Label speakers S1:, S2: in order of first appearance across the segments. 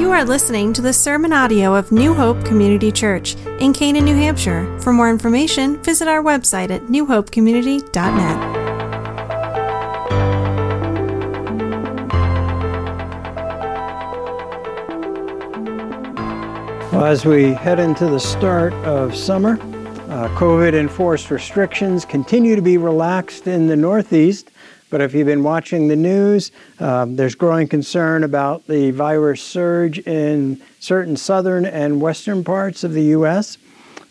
S1: You are listening to the sermon audio of New Hope Community Church in Canaan, New Hampshire. For more information, visit our website at newhopecommunity.net.
S2: Well, as we head into the start of summer, uh, COVID enforced restrictions continue to be relaxed in the Northeast. But if you've been watching the news, um, there's growing concern about the virus surge in certain southern and western parts of the U.S.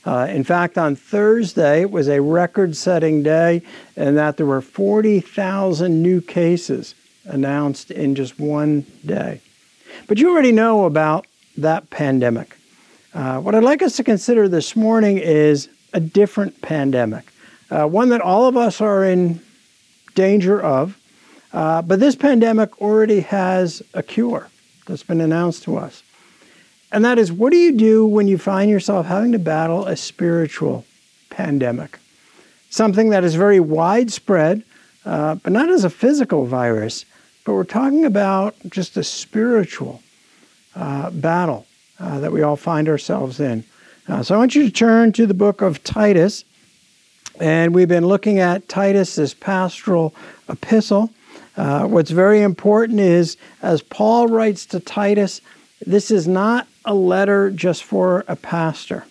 S2: Uh, in fact, on Thursday, it was a record setting day in that there were 40,000 new cases announced in just one day. But you already know about that pandemic. Uh, what I'd like us to consider this morning is a different pandemic, uh, one that all of us are in danger of. Uh, but this pandemic already has a cure that's been announced to us. And that is what do you do when you find yourself having to battle a spiritual pandemic? Something that is very widespread, uh, but not as a physical virus, but we're talking about just a spiritual uh, battle uh, that we all find ourselves in. Uh, so I want you to turn to the book of Titus. And we've been looking at Titus's pastoral epistle. Uh, what's very important is, as Paul writes to Titus, this is not a letter just for a pastor.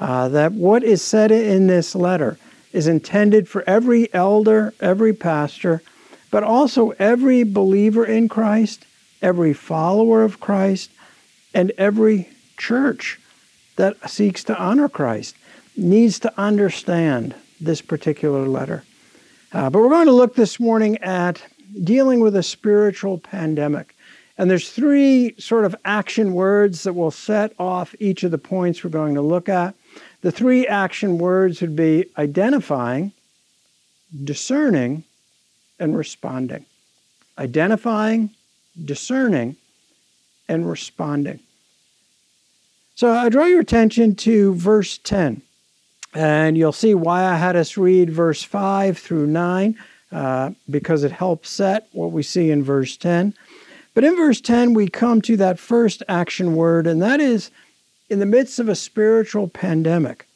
S2: Uh, that what is said in this letter is intended for every elder, every pastor, but also every believer in Christ, every follower of Christ, and every church that seeks to honor Christ needs to understand this particular letter. Uh, but we're going to look this morning at dealing with a spiritual pandemic. And there's three sort of action words that will set off each of the points we're going to look at. The three action words would be identifying, discerning, and responding. Identifying, discerning, and responding. So I draw your attention to verse 10. And you'll see why I had us read verse 5 through 9, uh, because it helps set what we see in verse 10. But in verse 10, we come to that first action word, and that is in the midst of a spiritual pandemic,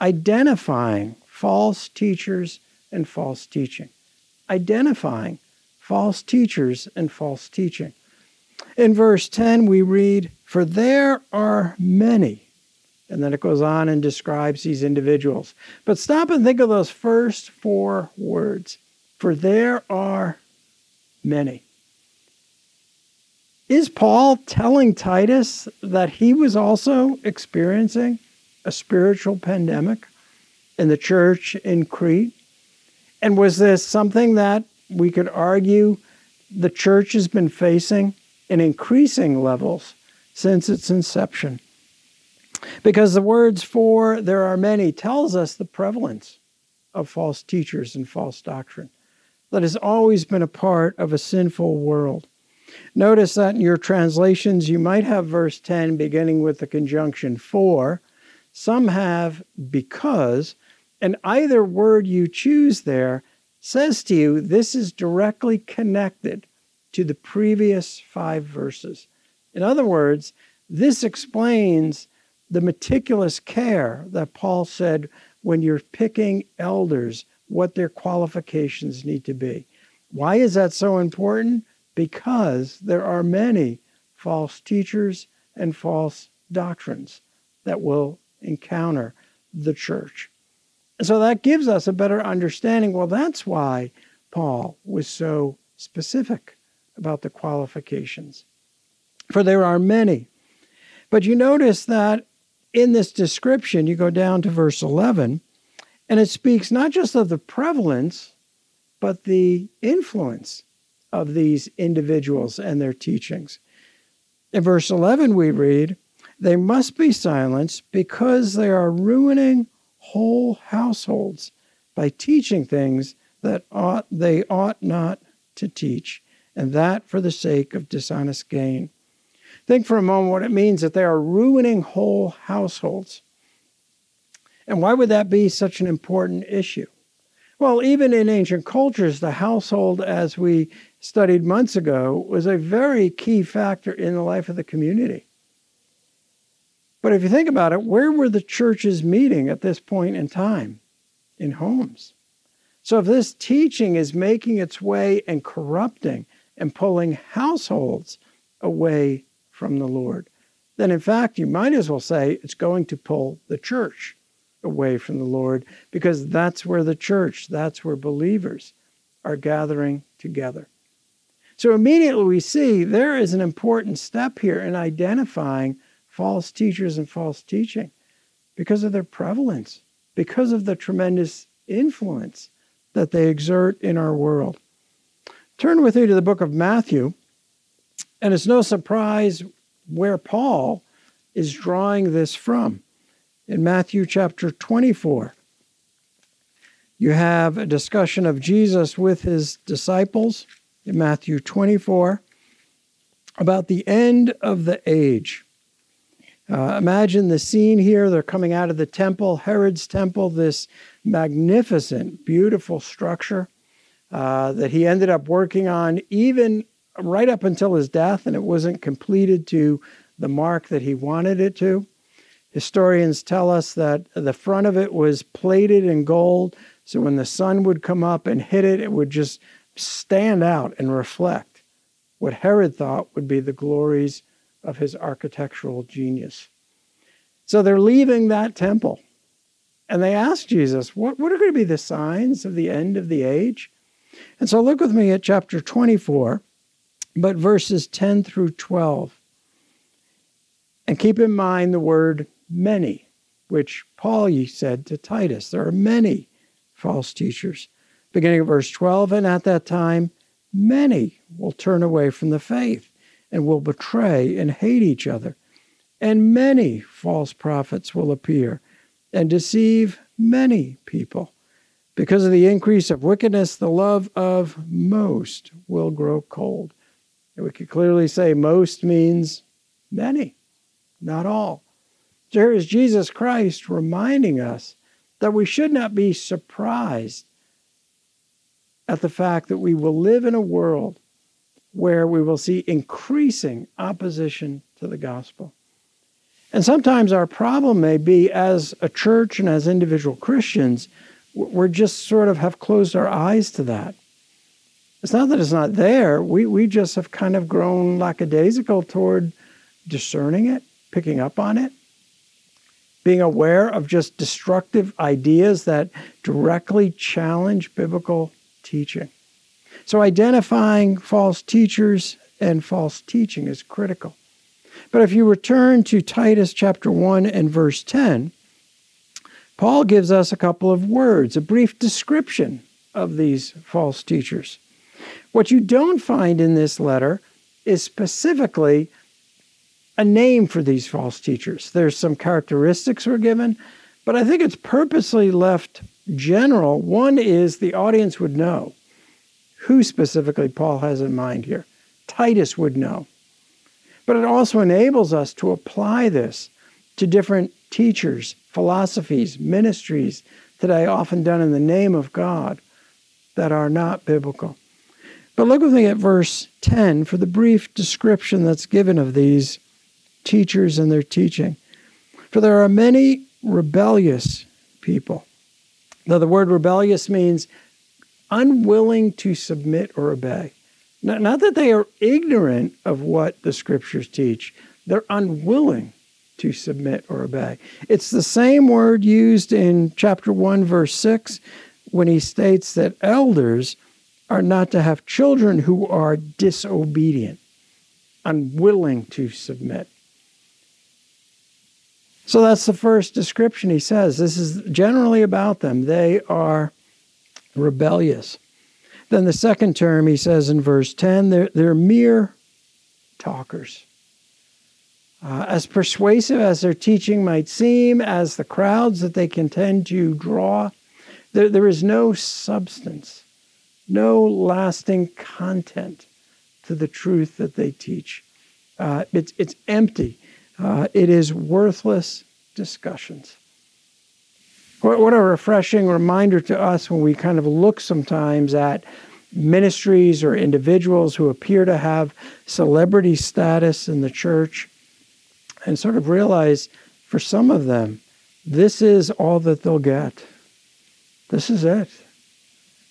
S2: identifying false teachers and false teaching. Identifying false teachers and false teaching. In verse 10, we read, For there are many and then it goes on and describes these individuals. But stop and think of those first four words. For there are many. Is Paul telling Titus that he was also experiencing a spiritual pandemic in the church in Crete? And was this something that we could argue the church has been facing in increasing levels since its inception? Because the words for there are many tells us the prevalence of false teachers and false doctrine that has always been a part of a sinful world. Notice that in your translations, you might have verse 10 beginning with the conjunction for. Some have because, and either word you choose there says to you this is directly connected to the previous five verses. In other words, this explains the meticulous care that Paul said when you're picking elders, what their qualifications need to be. Why is that so important? Because there are many false teachers and false doctrines that will encounter the church. So that gives us a better understanding. Well, that's why Paul was so specific about the qualifications. For there are many. But you notice that in this description, you go down to verse 11, and it speaks not just of the prevalence, but the influence of these individuals and their teachings. In verse 11, we read, They must be silenced because they are ruining whole households by teaching things that ought, they ought not to teach, and that for the sake of dishonest gain. Think for a moment what it means that they are ruining whole households. And why would that be such an important issue? Well, even in ancient cultures, the household, as we studied months ago, was a very key factor in the life of the community. But if you think about it, where were the churches meeting at this point in time? In homes. So if this teaching is making its way and corrupting and pulling households away from the Lord, then in fact, you might as well say it's going to pull the church away from the Lord because that's where the church, that's where believers are gathering together. So immediately we see there is an important step here in identifying false teachers and false teaching because of their prevalence, because of the tremendous influence that they exert in our world. Turn with me to the book of Matthew, and it's no surprise where Paul is drawing this from. In Matthew chapter 24, you have a discussion of Jesus with his disciples in Matthew 24 about the end of the age. Uh, imagine the scene here. They're coming out of the temple, Herod's temple, this magnificent, beautiful structure uh, that he ended up working on even right up until his death, and it wasn't completed to the mark that he wanted it to. Historians tell us that the front of it was plated in gold, so when the sun would come up and hit it, it would just stand out and reflect what Herod thought would be the glories of his architectural genius. So they're leaving that temple. And they ask Jesus, what, what are going to be the signs of the end of the age? And so look with me at chapter 24, but verses 10 through 12. And keep in mind the word many, which Paul said to Titus. There are many false teachers. Beginning of verse 12, and at that time, many will turn away from the faith and will betray and hate each other. And many false prophets will appear and deceive many people. Because of the increase of wickedness, the love of most will grow cold. And we could clearly say most means many, not all. So here is Jesus Christ reminding us that we should not be surprised at the fact that we will live in a world where we will see increasing opposition to the gospel. And sometimes our problem may be as a church and as individual Christians, we're just sort of have closed our eyes to that. It's not that it's not there. We, we just have kind of grown lackadaisical toward discerning it, picking up on it, being aware of just destructive ideas that directly challenge biblical teaching. So identifying false teachers and false teaching is critical. But if you return to Titus chapter 1 and verse 10, Paul gives us a couple of words, a brief description of these false teachers. What you don't find in this letter is specifically a name for these false teachers. There's some characteristics were given, but I think it's purposely left general. One is the audience would know who specifically Paul has in mind here. Titus would know. But it also enables us to apply this to different teachers, philosophies, ministries today, often done in the name of God, that are not biblical. But look with me at verse 10 for the brief description that's given of these teachers and their teaching. For there are many rebellious people. Now, the word rebellious means unwilling to submit or obey. Not, not that they are ignorant of what the scriptures teach, they're unwilling to submit or obey. It's the same word used in chapter 1, verse 6, when he states that elders are not to have children who are disobedient, unwilling to submit. So that's the first description he says. This is generally about them. They are rebellious. Then the second term, he says in verse 10, they're, they're mere talkers. Uh, as persuasive as their teaching might seem, as the crowds that they can tend to draw, there, there is no substance, no lasting content to the truth that they teach. Uh, it's, it's empty, uh, it is worthless discussions. What, what a refreshing reminder to us when we kind of look sometimes at ministries or individuals who appear to have celebrity status in the church and sort of realize for some of them, this is all that they'll get. This is it.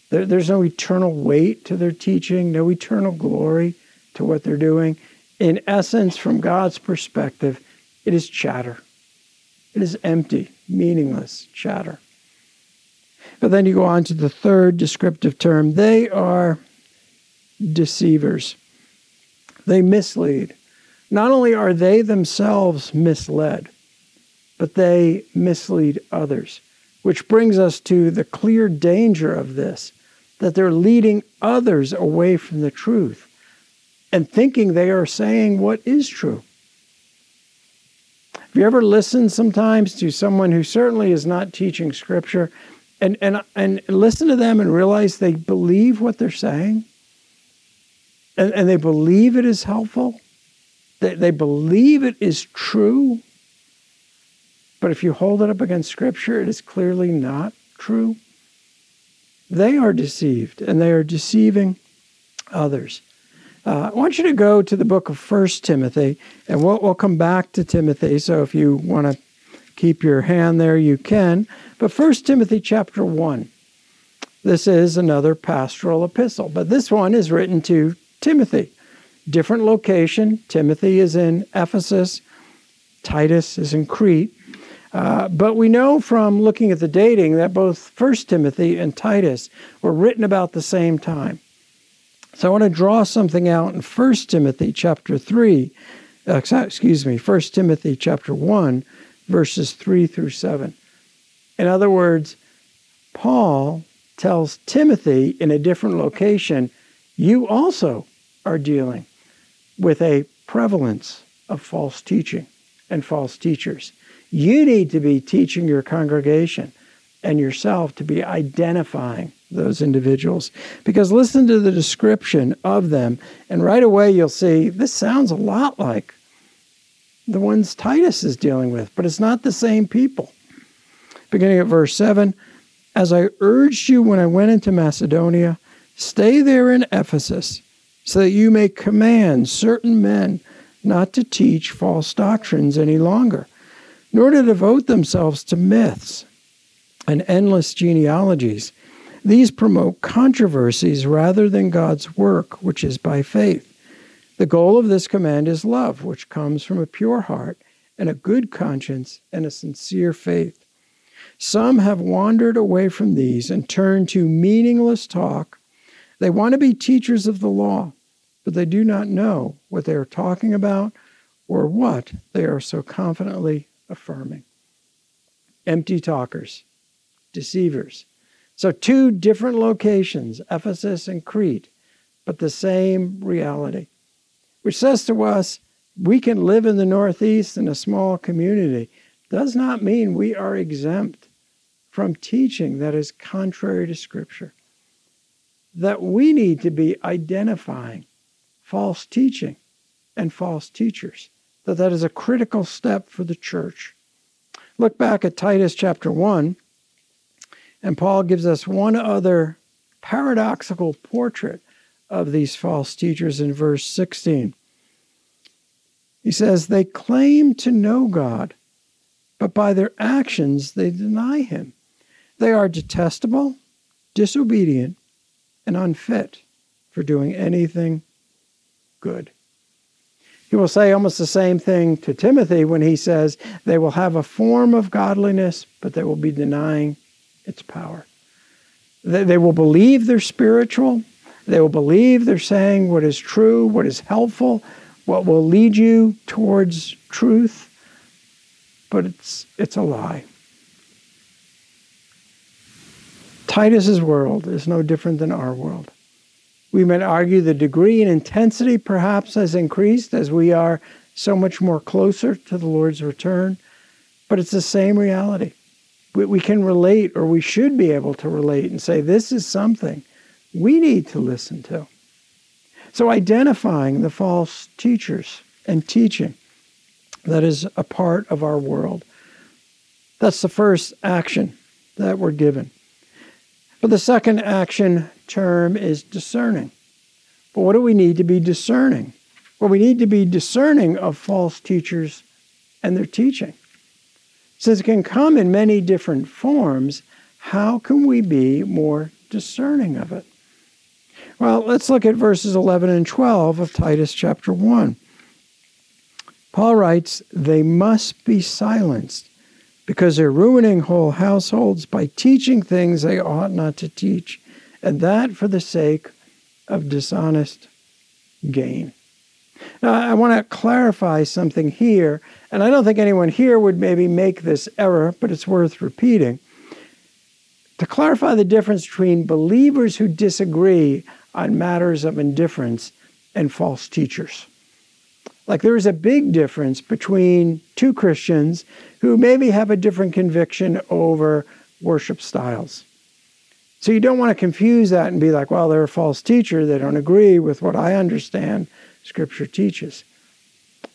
S2: There, there's no eternal weight to their teaching, no eternal glory to what they're doing. In essence, from God's perspective, it is chatter. It is empty, meaningless chatter. But then you go on to the third descriptive term they are deceivers. They mislead. Not only are they themselves misled, but they mislead others, which brings us to the clear danger of this that they're leading others away from the truth and thinking they are saying what is true. Have you ever listened sometimes to someone who certainly is not teaching scripture and, and, and listen to them and realize they believe what they're saying? And, and they believe it is helpful? They, they believe it is true? But if you hold it up against scripture, it is clearly not true. They are deceived and they are deceiving others. Uh, I want you to go to the book of First Timothy, and we'll, we'll come back to Timothy. So if you want to keep your hand there, you can. But First Timothy chapter 1. This is another pastoral epistle, but this one is written to Timothy. Different location. Timothy is in Ephesus, Titus is in Crete. Uh, but we know from looking at the dating that both First Timothy and Titus were written about the same time. So I want to draw something out in 1 Timothy chapter 3, uh, excuse me, 1 Timothy chapter 1, verses 3 through 7. In other words, Paul tells Timothy in a different location, you also are dealing with a prevalence of false teaching and false teachers. You need to be teaching your congregation and yourself to be identifying those individuals. Because listen to the description of them, and right away you'll see this sounds a lot like the ones Titus is dealing with, but it's not the same people. Beginning at verse 7 As I urged you when I went into Macedonia, stay there in Ephesus, so that you may command certain men not to teach false doctrines any longer, nor to devote themselves to myths and endless genealogies these promote controversies rather than God's work, which is by faith. The goal of this command is love, which comes from a pure heart and a good conscience and a sincere faith. Some have wandered away from these and turned to meaningless talk. They want to be teachers of the law, but they do not know what they are talking about or what they are so confidently affirming. Empty talkers, deceivers, so, two different locations, Ephesus and Crete, but the same reality, which says to us we can live in the Northeast in a small community, does not mean we are exempt from teaching that is contrary to Scripture. That we need to be identifying false teaching and false teachers, that that is a critical step for the church. Look back at Titus chapter 1 and Paul gives us one other paradoxical portrait of these false teachers in verse 16. He says, They claim to know God, but by their actions they deny him. They are detestable, disobedient, and unfit for doing anything good. He will say almost the same thing to Timothy when he says, They will have a form of godliness, but they will be denying its power. They, will believe they're spiritual. They will believe they're saying what is true, what is helpful, what will lead you towards truth, but it's, it's a lie. Titus's world is no different than our world. We might argue the degree and intensity perhaps has increased as we are so much more closer to the Lord's return, but it's the same reality we, we can relate or we should be able to relate and say, this is something we need to listen to. So, identifying the false teachers and teaching that is a part of our world. That's the first action that we're given. But the second action term is discerning. But what do we need to be discerning? Well, we need to be discerning of false teachers and their teaching. Since it can come in many different forms, how can we be more discerning of it? Well, let's look at verses 11 and 12 of Titus chapter 1. Paul writes, They must be silenced because they're ruining whole households by teaching things they ought not to teach, and that for the sake of dishonest gain. Now, I want to clarify something here, and I don't think anyone here would maybe make this error, but it's worth repeating. To clarify the difference between believers who disagree on matters of indifference and false teachers. Like there is a big difference between two Christians who maybe have a different conviction over worship styles. So you don't want to confuse that and be like, well, they're a false teacher. They don't agree with what I understand Scripture teaches.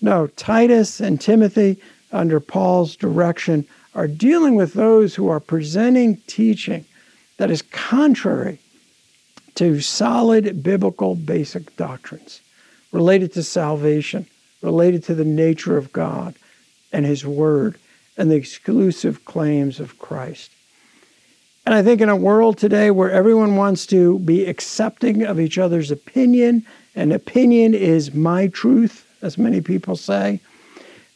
S2: No, Titus and Timothy, under Paul's direction, are dealing with those who are presenting teaching that is contrary to solid biblical basic doctrines related to salvation, related to the nature of God and His Word, and the exclusive claims of Christ. And I think in a world today where everyone wants to be accepting of each other's opinion, and opinion is my truth, as many people say,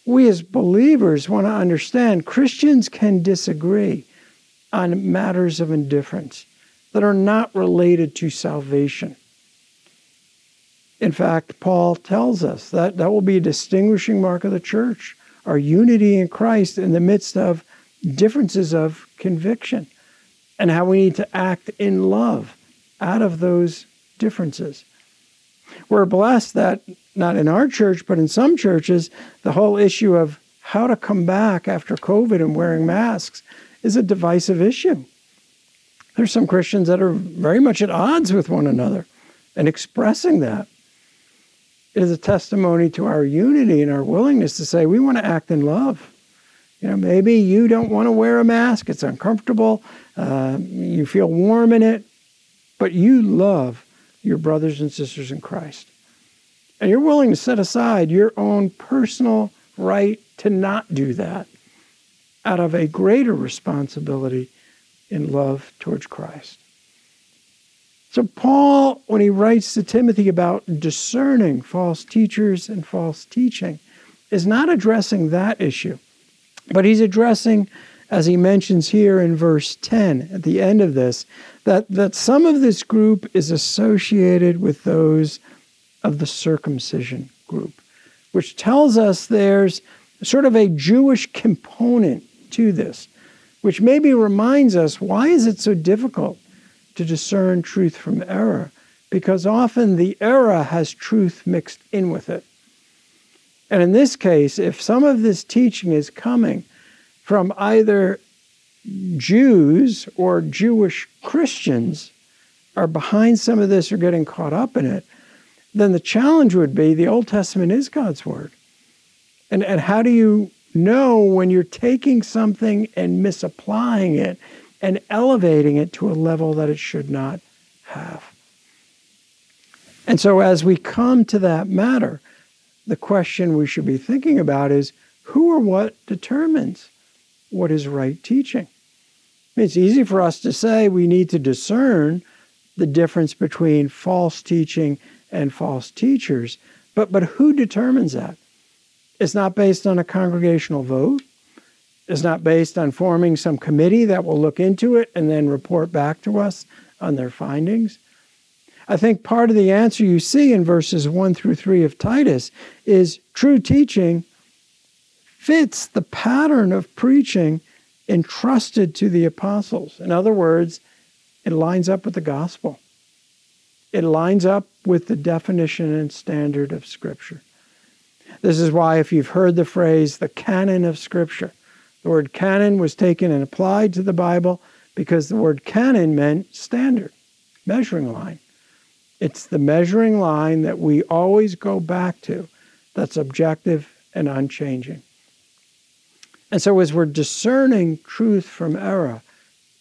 S2: we as believers want to understand Christians can disagree on matters of indifference that are not related to salvation. In fact, Paul tells us that that will be a distinguishing mark of the church, our unity in Christ in the midst of differences of conviction and how we need to act in love out of those differences. We're blessed that not in our church, but in some churches, the whole issue of how to come back after COVID and wearing masks is a divisive issue. There's some Christians that are very much at odds with one another and expressing that. It is a testimony to our unity and our willingness to say we want to act in love. You know, maybe you don't want to wear a mask, it's uncomfortable, uh, you feel warm in it, but you love your brothers and sisters in Christ. And you're willing to set aside your own personal right to not do that out of a greater responsibility in love towards Christ. So, Paul, when he writes to Timothy about discerning false teachers and false teaching, is not addressing that issue, but he's addressing, as he mentions here in verse 10 at the end of this, that, that some of this group is associated with those of the circumcision group, which tells us there's sort of a Jewish component to this, which maybe reminds us why is it so difficult to discern truth from error? Because often the error has truth mixed in with it. And in this case, if some of this teaching is coming from either Jews or Jewish Christians are behind some of this or getting caught up in it, then the challenge would be the Old Testament is God's Word. And, and how do you know when you're taking something and misapplying it and elevating it to a level that it should not have? And so, as we come to that matter, the question we should be thinking about is who or what determines what is right teaching? It's easy for us to say we need to discern the difference between false teaching and false teachers, but, but who determines that? It's not based on a congregational vote. It's not based on forming some committee that will look into it and then report back to us on their findings. I think part of the answer you see in verses 1 through 3 of Titus is true teaching fits the pattern of preaching entrusted to the apostles. In other words, it lines up with the gospel. It lines up with the definition and standard of Scripture. This is why, if you've heard the phrase the canon of Scripture, the word canon was taken and applied to the Bible because the word canon meant standard, measuring line. It's the measuring line that we always go back to that's objective and unchanging. And so, as we're discerning truth from error,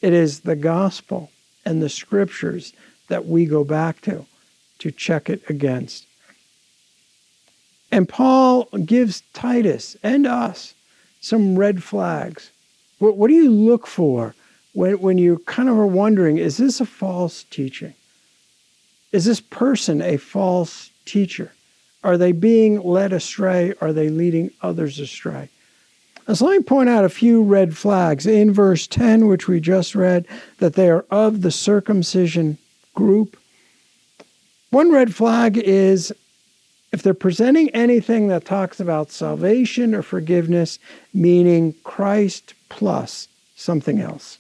S2: It is the gospel and the scriptures that we go back to to check it against. And Paul gives Titus and us some red flags. What, what do you look for when, when you kind of are wondering is this a false teaching? Is this person a false teacher? Are they being led astray? Are they leading others astray? So let me point out a few red flags. In verse 10, which we just read, that they are of the circumcision group. One red flag is if they're presenting anything that talks about salvation or forgiveness, meaning Christ plus something else.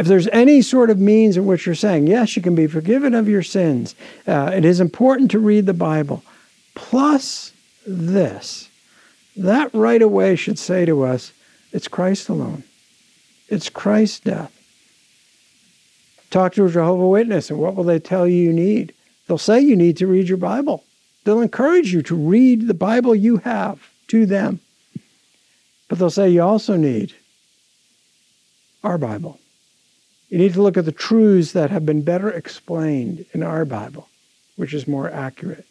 S2: If there's any sort of means in which you're saying, yes, you can be forgiven of your sins, uh, it is important to read the Bible, plus this that right away should say to us, it's Christ alone. It's Christ's death. Talk to a Jehovah Witness, and what will they tell you you need? They'll say you need to read your Bible. They'll encourage you to read the Bible you have to them. But they'll say you also need our Bible. You need to look at the truths that have been better explained in our Bible, which is more accurate.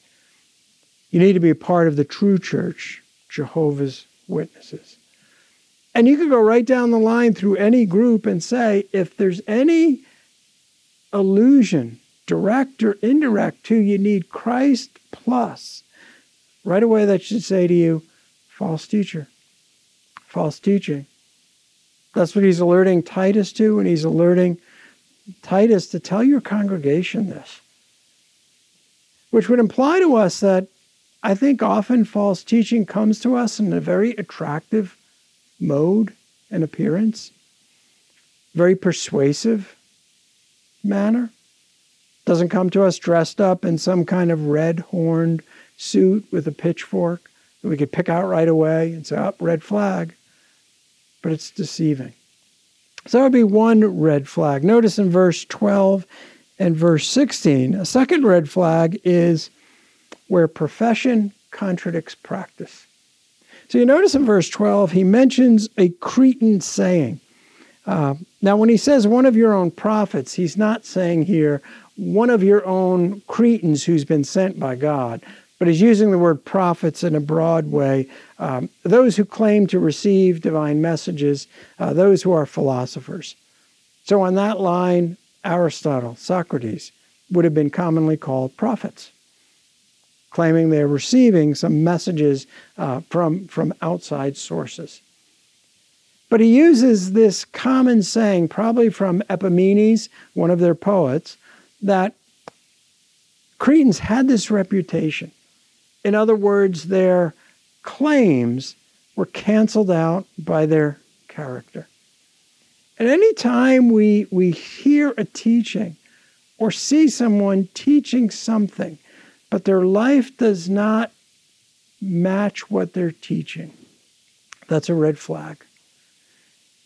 S2: You need to be a part of the true church, Jehovah's Witnesses. And you could go right down the line through any group and say, if there's any allusion, direct or indirect, to you need Christ plus, right away that should say to you, false teacher, false teaching. That's what he's alerting Titus to, and he's alerting Titus to tell your congregation this, which would imply to us that I think often false teaching comes to us in a very attractive mode and appearance, very persuasive manner. Doesn't come to us dressed up in some kind of red horned suit with a pitchfork that we could pick out right away and say, oh, red flag. But it's deceiving. So that would be one red flag. Notice in verse 12 and verse 16, a second red flag is where profession contradicts practice. So you notice in verse 12, he mentions a Cretan saying. Uh, now, when he says one of your own prophets, he's not saying here one of your own Cretans who's been sent by God, but he's using the word prophets in a broad way. Um, those who claim to receive divine messages, uh, those who are philosophers. So, on that line, Aristotle, Socrates, would have been commonly called prophets claiming they're receiving some messages uh, from, from outside sources. But he uses this common saying, probably from Epimenes, one of their poets, that Cretans had this reputation. In other words, their claims were canceled out by their character. And any time we, we hear a teaching or see someone teaching something but their life does not match what they're teaching. That's a red flag.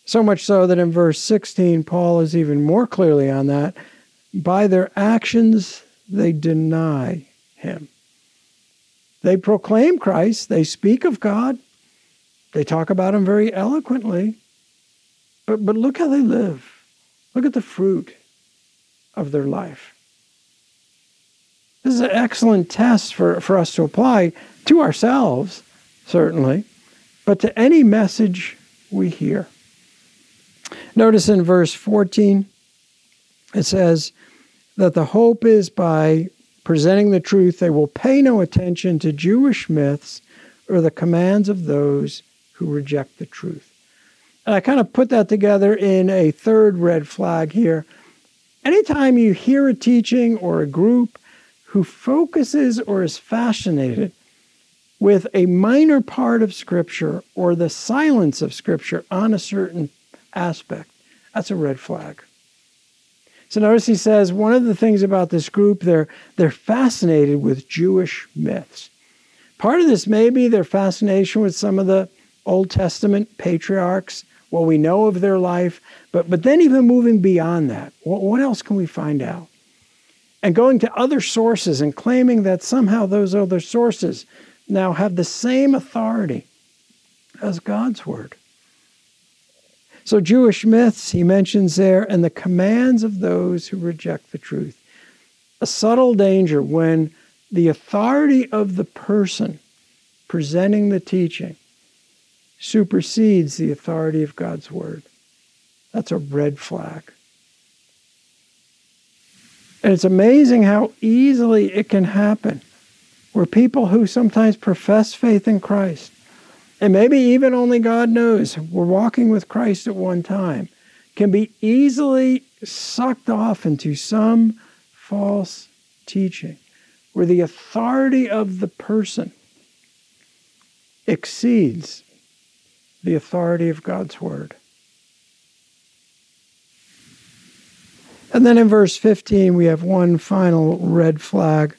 S2: So much so that in verse 16, Paul is even more clearly on that. By their actions, they deny him. They proclaim Christ, they speak of God, they talk about him very eloquently, but, but look how they live. Look at the fruit of their life. This is an excellent test for, for us to apply to ourselves, certainly, but to any message we hear. Notice in verse 14, it says that the hope is by presenting the truth, they will pay no attention to Jewish myths or the commands of those who reject the truth. And I kind of put that together in a third red flag here. Anytime you hear a teaching or a group who focuses or is fascinated with a minor part of Scripture or the silence of Scripture on a certain aspect, that's a red flag. So notice he says one of the things about this group, they're, they're fascinated with Jewish myths. Part of this may be their fascination with some of the Old Testament patriarchs, what we know of their life, but, but then even moving beyond that, what, what else can we find out? and going to other sources and claiming that somehow those other sources now have the same authority as God's word. So, Jewish myths, he mentions there, and the commands of those who reject the truth. A subtle danger when the authority of the person presenting the teaching supersedes the authority of God's word. That's a red flag. And it's amazing how easily it can happen where people who sometimes profess faith in Christ, and maybe even only God knows we're walking with Christ at one time, can be easily sucked off into some false teaching where the authority of the person exceeds the authority of God's word. And then in verse 15, we have one final red flag.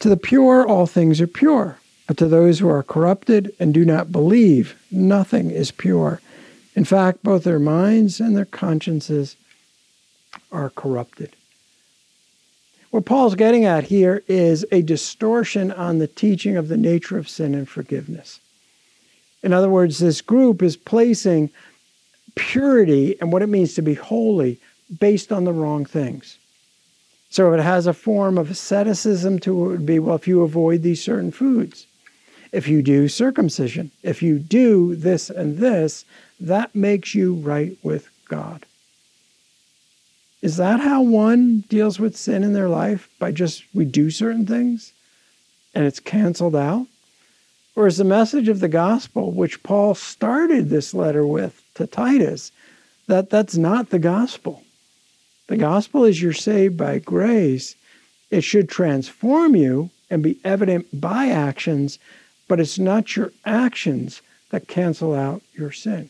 S2: To the pure, all things are pure. But to those who are corrupted and do not believe, nothing is pure. In fact, both their minds and their consciences are corrupted. What Paul's getting at here is a distortion on the teaching of the nature of sin and forgiveness. In other words, this group is placing purity and what it means to be holy based on the wrong things. So it has a form of asceticism to it would be, well, if you avoid these certain foods, if you do circumcision, if you do this and this, that makes you right with God. Is that how one deals with sin in their life? By just we do certain things and it's canceled out? Or is the message of the gospel, which Paul started this letter with to Titus, that that's not the gospel? The gospel is you're saved by grace. It should transform you and be evident by actions, but it's not your actions that cancel out your sin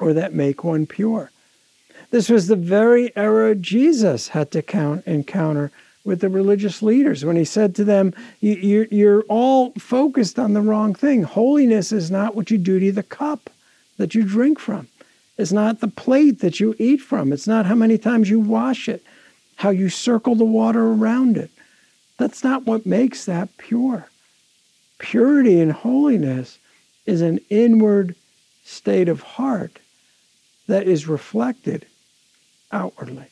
S2: or that make one pure. This was the very error Jesus had to count, encounter with the religious leaders when he said to them, You're all focused on the wrong thing. Holiness is not what you do to the cup that you drink from, it's not the plate that you eat from, it's not how many times you wash it, how you circle the water around it. That's not what makes that pure. Purity and holiness is an inward state of heart that is reflected outwardly.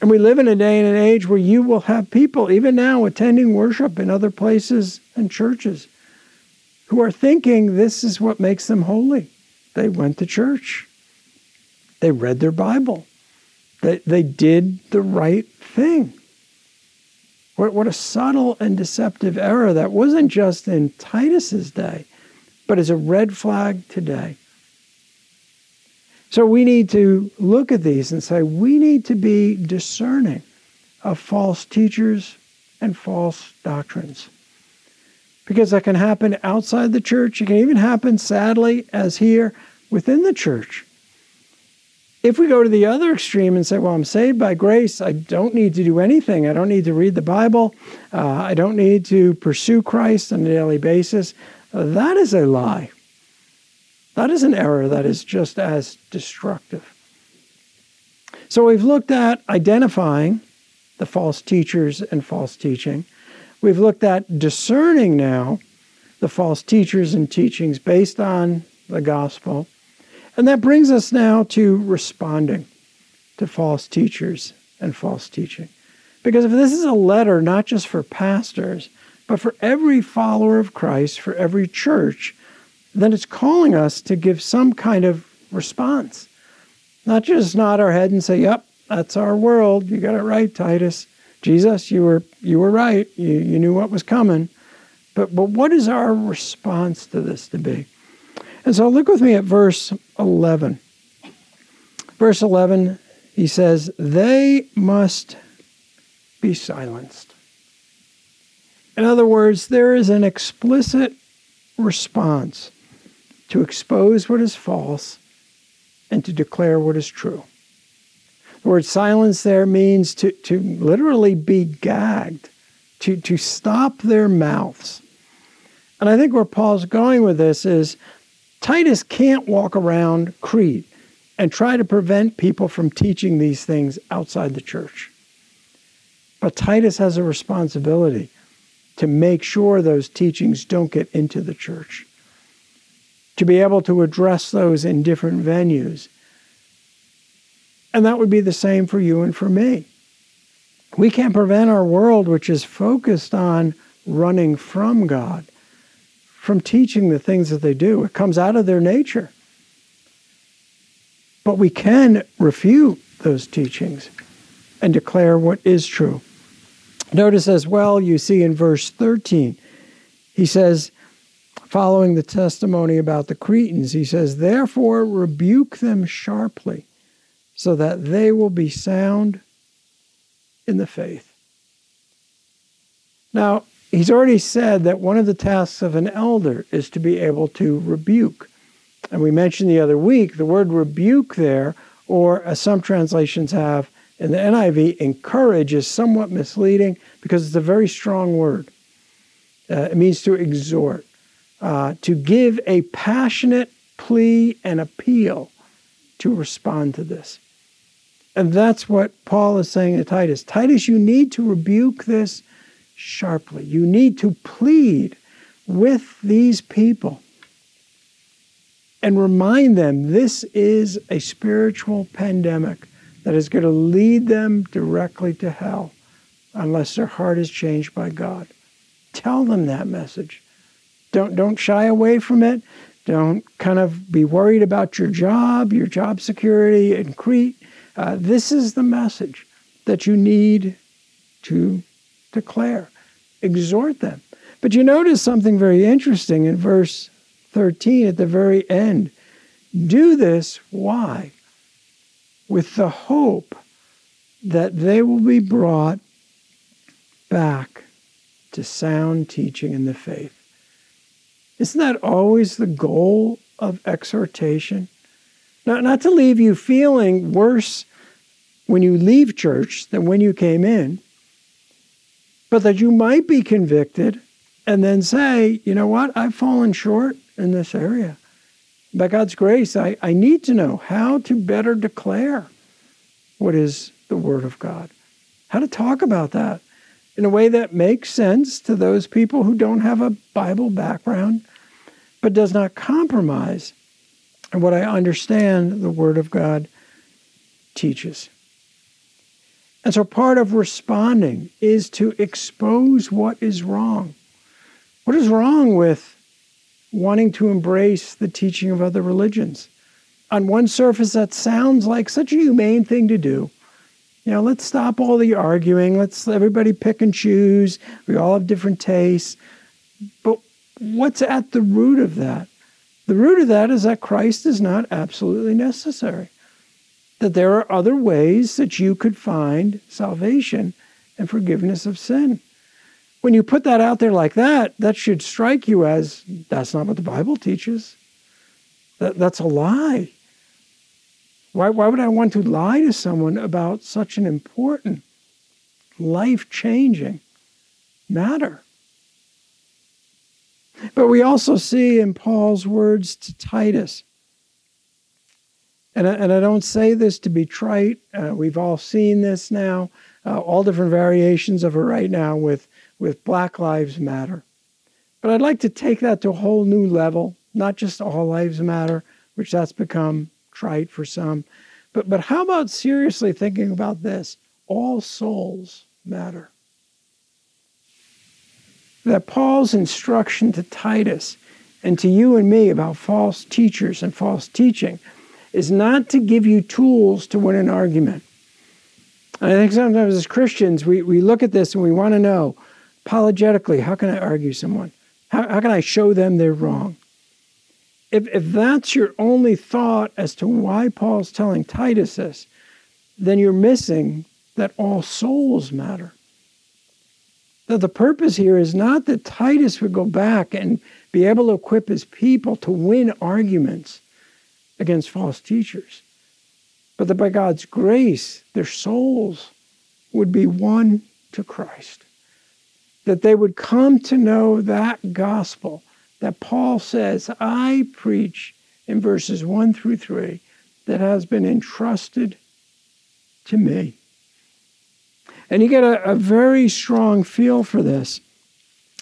S2: And we live in a day and an age where you will have people, even now, attending worship in other places and churches, who are thinking this is what makes them holy. They went to church, they read their Bible, they, they did the right thing. What, what a subtle and deceptive error that wasn't just in Titus's day, but is a red flag today. So we need to look at these and say we need to be discerning of false teachers and false doctrines. Because that can happen outside the church. It can even happen, sadly, as here within the church. If we go to the other extreme and say, well, I'm saved by grace, I don't need to do anything. I don't need to read the Bible. Uh, I don't need to pursue Christ on a daily basis. That is a lie. That is an error that is just as destructive. So we've looked at identifying the false teachers and false teaching. We've looked at discerning now the false teachers and teachings based on the gospel. And that brings us now to responding to false teachers and false teaching. Because if this is a letter not just for pastors, but for every follower of Christ, for every church, then it's calling us to give some kind of response. Not just nod our head and say, Yep, that's our world. You got it right, Titus. Jesus, you were you were right. You, you knew what was coming. But but what is our response to this to be? And so look with me at verse 11. Verse 11, he says, They must be silenced. In other words, there is an explicit response to expose what is false and to declare what is true. The word silence there means to, to literally be gagged, to, to stop their mouths. And I think where Paul's going with this is Titus can't walk around Crete and try to prevent people from teaching these things outside the church. But Titus has a responsibility to make sure those teachings don't get into the church. to be able to address those in different venues. And that would be the same for you and for me. We can't prevent our world, which is focused on running from God, from teaching the things that they do. It comes out of their nature. But we can refute those teachings and declare what is true. Notice as well, you see in verse 13, he says, following the testimony about the Cretans, he says, Therefore rebuke them sharply, so that they will be sound in the faith. Now, he's already said that one of the tasks of an elder is to be able to rebuke. And we mentioned the other week the word rebuke there, or as some translations have in the NIV, encourage is somewhat misleading because it's a very strong word. Uh, it means to exhort, uh, to give a passionate plea and appeal to respond to this. And that's what Paul is saying to Titus. Titus, you need to rebuke this sharply. You need to plead with these people and remind them this is a spiritual pandemic that is going to lead them directly to hell unless their heart is changed by God. Tell them that message. Don't, don't shy away from it. Don't kind of be worried about your job, your job security in Crete. Uh, this is the message that you need to declare. Exhort them. But you notice something very interesting in verse 13 at the very end. Do this, why? With the hope that they will be brought back to sound teaching in the faith. Isn't that always the goal of exhortation? Not, not to leave you feeling worse when you leave church than when you came in, but that you might be convicted and then say, you know what, I've fallen short in this area. By God's grace, I, I need to know how to better declare what is the Word of God, how to talk about that in a way that makes sense to those people who don't have a Bible background, but does not compromise what I understand the Word of God teaches. And so part of responding is to expose what is wrong. What is wrong with wanting to embrace the teaching of other religions? On one surface, that sounds like such a humane thing to do. You know, let's stop all the arguing. Let's everybody pick and choose. We all have different tastes. But what's at the root of that? The root of that is that Christ is not absolutely necessary. That there are other ways that you could find salvation and forgiveness of sin. When you put that out there like that, that should strike you as that's not what the Bible teaches. That, that's a lie. Why, why would I want to lie to someone about such an important, life changing matter? But we also see in Paul's words to Titus, and I, and I don't say this to be trite, uh, we've all seen this now, uh, all different variations of it right now with, with Black Lives Matter. But I'd like to take that to a whole new level, not just all lives matter, which that's become trite for some. But, but how about seriously thinking about this? All souls matter. That Paul's instruction to Titus and to you and me about false teachers and false teaching is not to give you tools to win an argument. I think sometimes as Christians, we, we look at this and we want to know apologetically, how can I argue someone? How, how can I show them they're wrong? if, if that's your only thought as to why Paul's telling Titus this, then you're missing that all souls matter. That the purpose here is not that Titus would go back and be able to equip his people to win arguments against false teachers, but that by God's grace, their souls would be won to Christ. That they would come to know that gospel that Paul says, I preach in verses 1 through 3 that has been entrusted to me. And you get a, a very strong feel for this.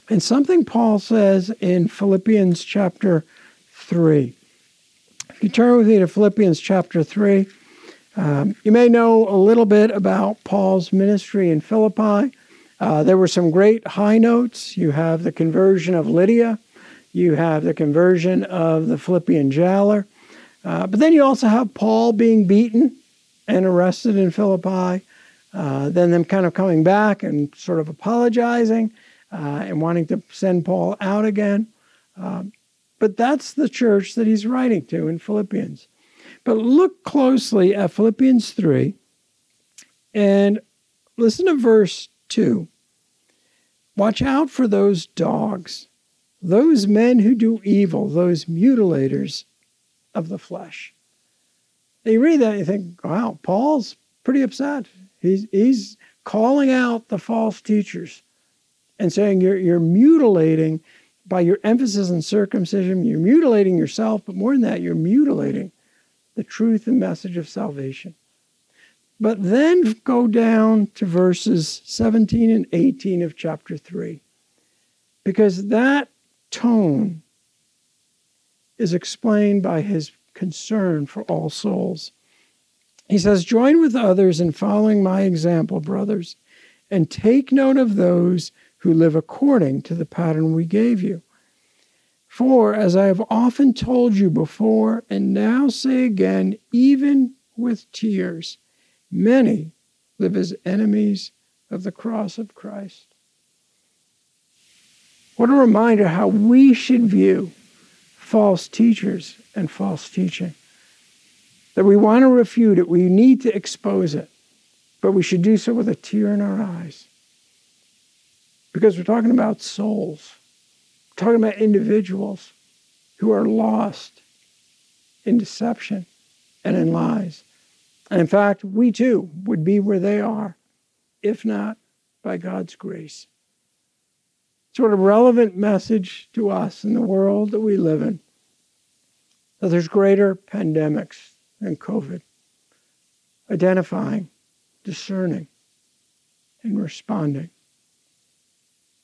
S2: And something Paul says in Philippians chapter 3. If you turn with me to Philippians chapter 3, um, you may know a little bit about Paul's ministry in Philippi. Uh, there were some great high notes. You have the conversion of Lydia, you have the conversion of the Philippian jailer, uh, but then you also have Paul being beaten and arrested in Philippi, uh, then them kind of coming back and sort of apologizing uh, and wanting to send Paul out again. Um, but that's the church that he's writing to in Philippians. But look closely at Philippians 3 and listen to verse 2. Watch out for those dogs, those men who do evil, those mutilators of the flesh. And you read that and you think, wow, Paul's pretty upset. He's, he's calling out the false teachers and saying you're, you're mutilating by your emphasis on circumcision, you're mutilating yourself, but more than that, you're mutilating the truth and message of salvation. But then go down to verses 17 and 18 of chapter 3, because that tone is explained by his concern for all souls. He says, Join with others in following my example, brothers, and take note of those who live according to the pattern we gave you. For, as I have often told you before, and now say again, even with tears, many live as enemies of the cross of Christ. What a reminder how we should view false teachers and false teaching. That we want to refute it, we need to expose it, but we should do so with a tear in our eyes. Because we're talking about souls talking about individuals who are lost in deception and in lies. And in fact, we too would be where they are, if not by God's grace. Sort of relevant message to us in the world that we live in that there's greater pandemics than COVID. Identifying, discerning, and responding.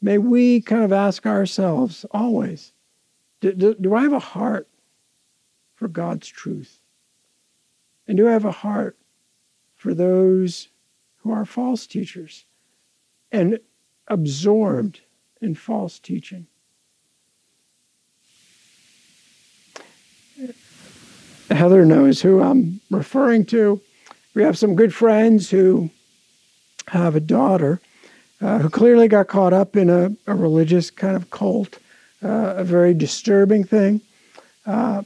S2: May we kind of ask ourselves always do, do, do, I have a heart for God's truth? And do I have a heart for those who are false teachers and absorbed in false teaching? Heather knows who I'm referring to. We have some good friends who have a daughter uh, who clearly got caught up in a, a religious kind of cult, uh, a very disturbing thing. Uh,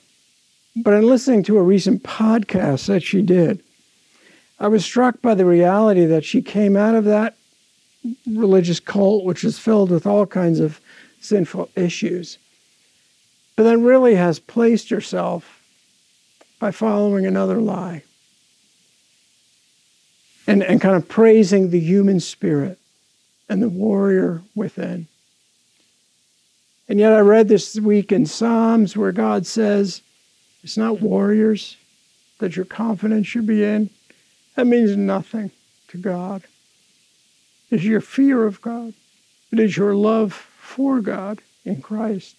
S2: but in listening to a recent podcast that she did, I was struck by the reality that she came out of that religious cult, which is filled with all kinds of sinful issues, but then really has placed herself by following another lie and, and kind of praising the human spirit and the warrior within. And yet, I read this week in Psalms where God says, It's not warriors that your confidence should be in. That means nothing to God. It's your fear of God, it is your love for God in Christ.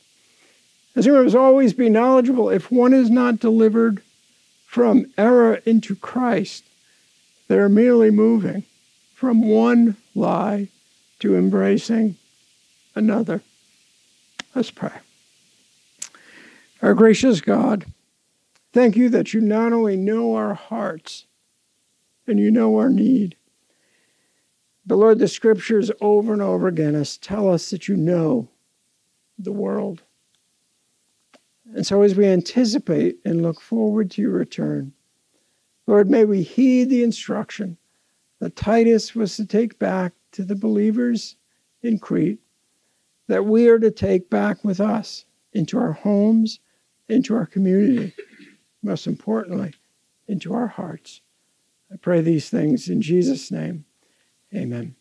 S2: As you must always be knowledgeable, if one is not delivered from error into Christ, they're merely moving from one lie to embracing another. Let's pray. Our gracious God, thank you that you not only know our hearts and you know our need, but Lord, the scriptures over and over again tell us that you know the world. And so as we anticipate and look forward to your return, Lord, may we heed the instruction that Titus was to take back to the believers in Crete that we are to take back with us into our homes, into our community, most importantly, into our hearts. I pray these things in Jesus' name. Amen.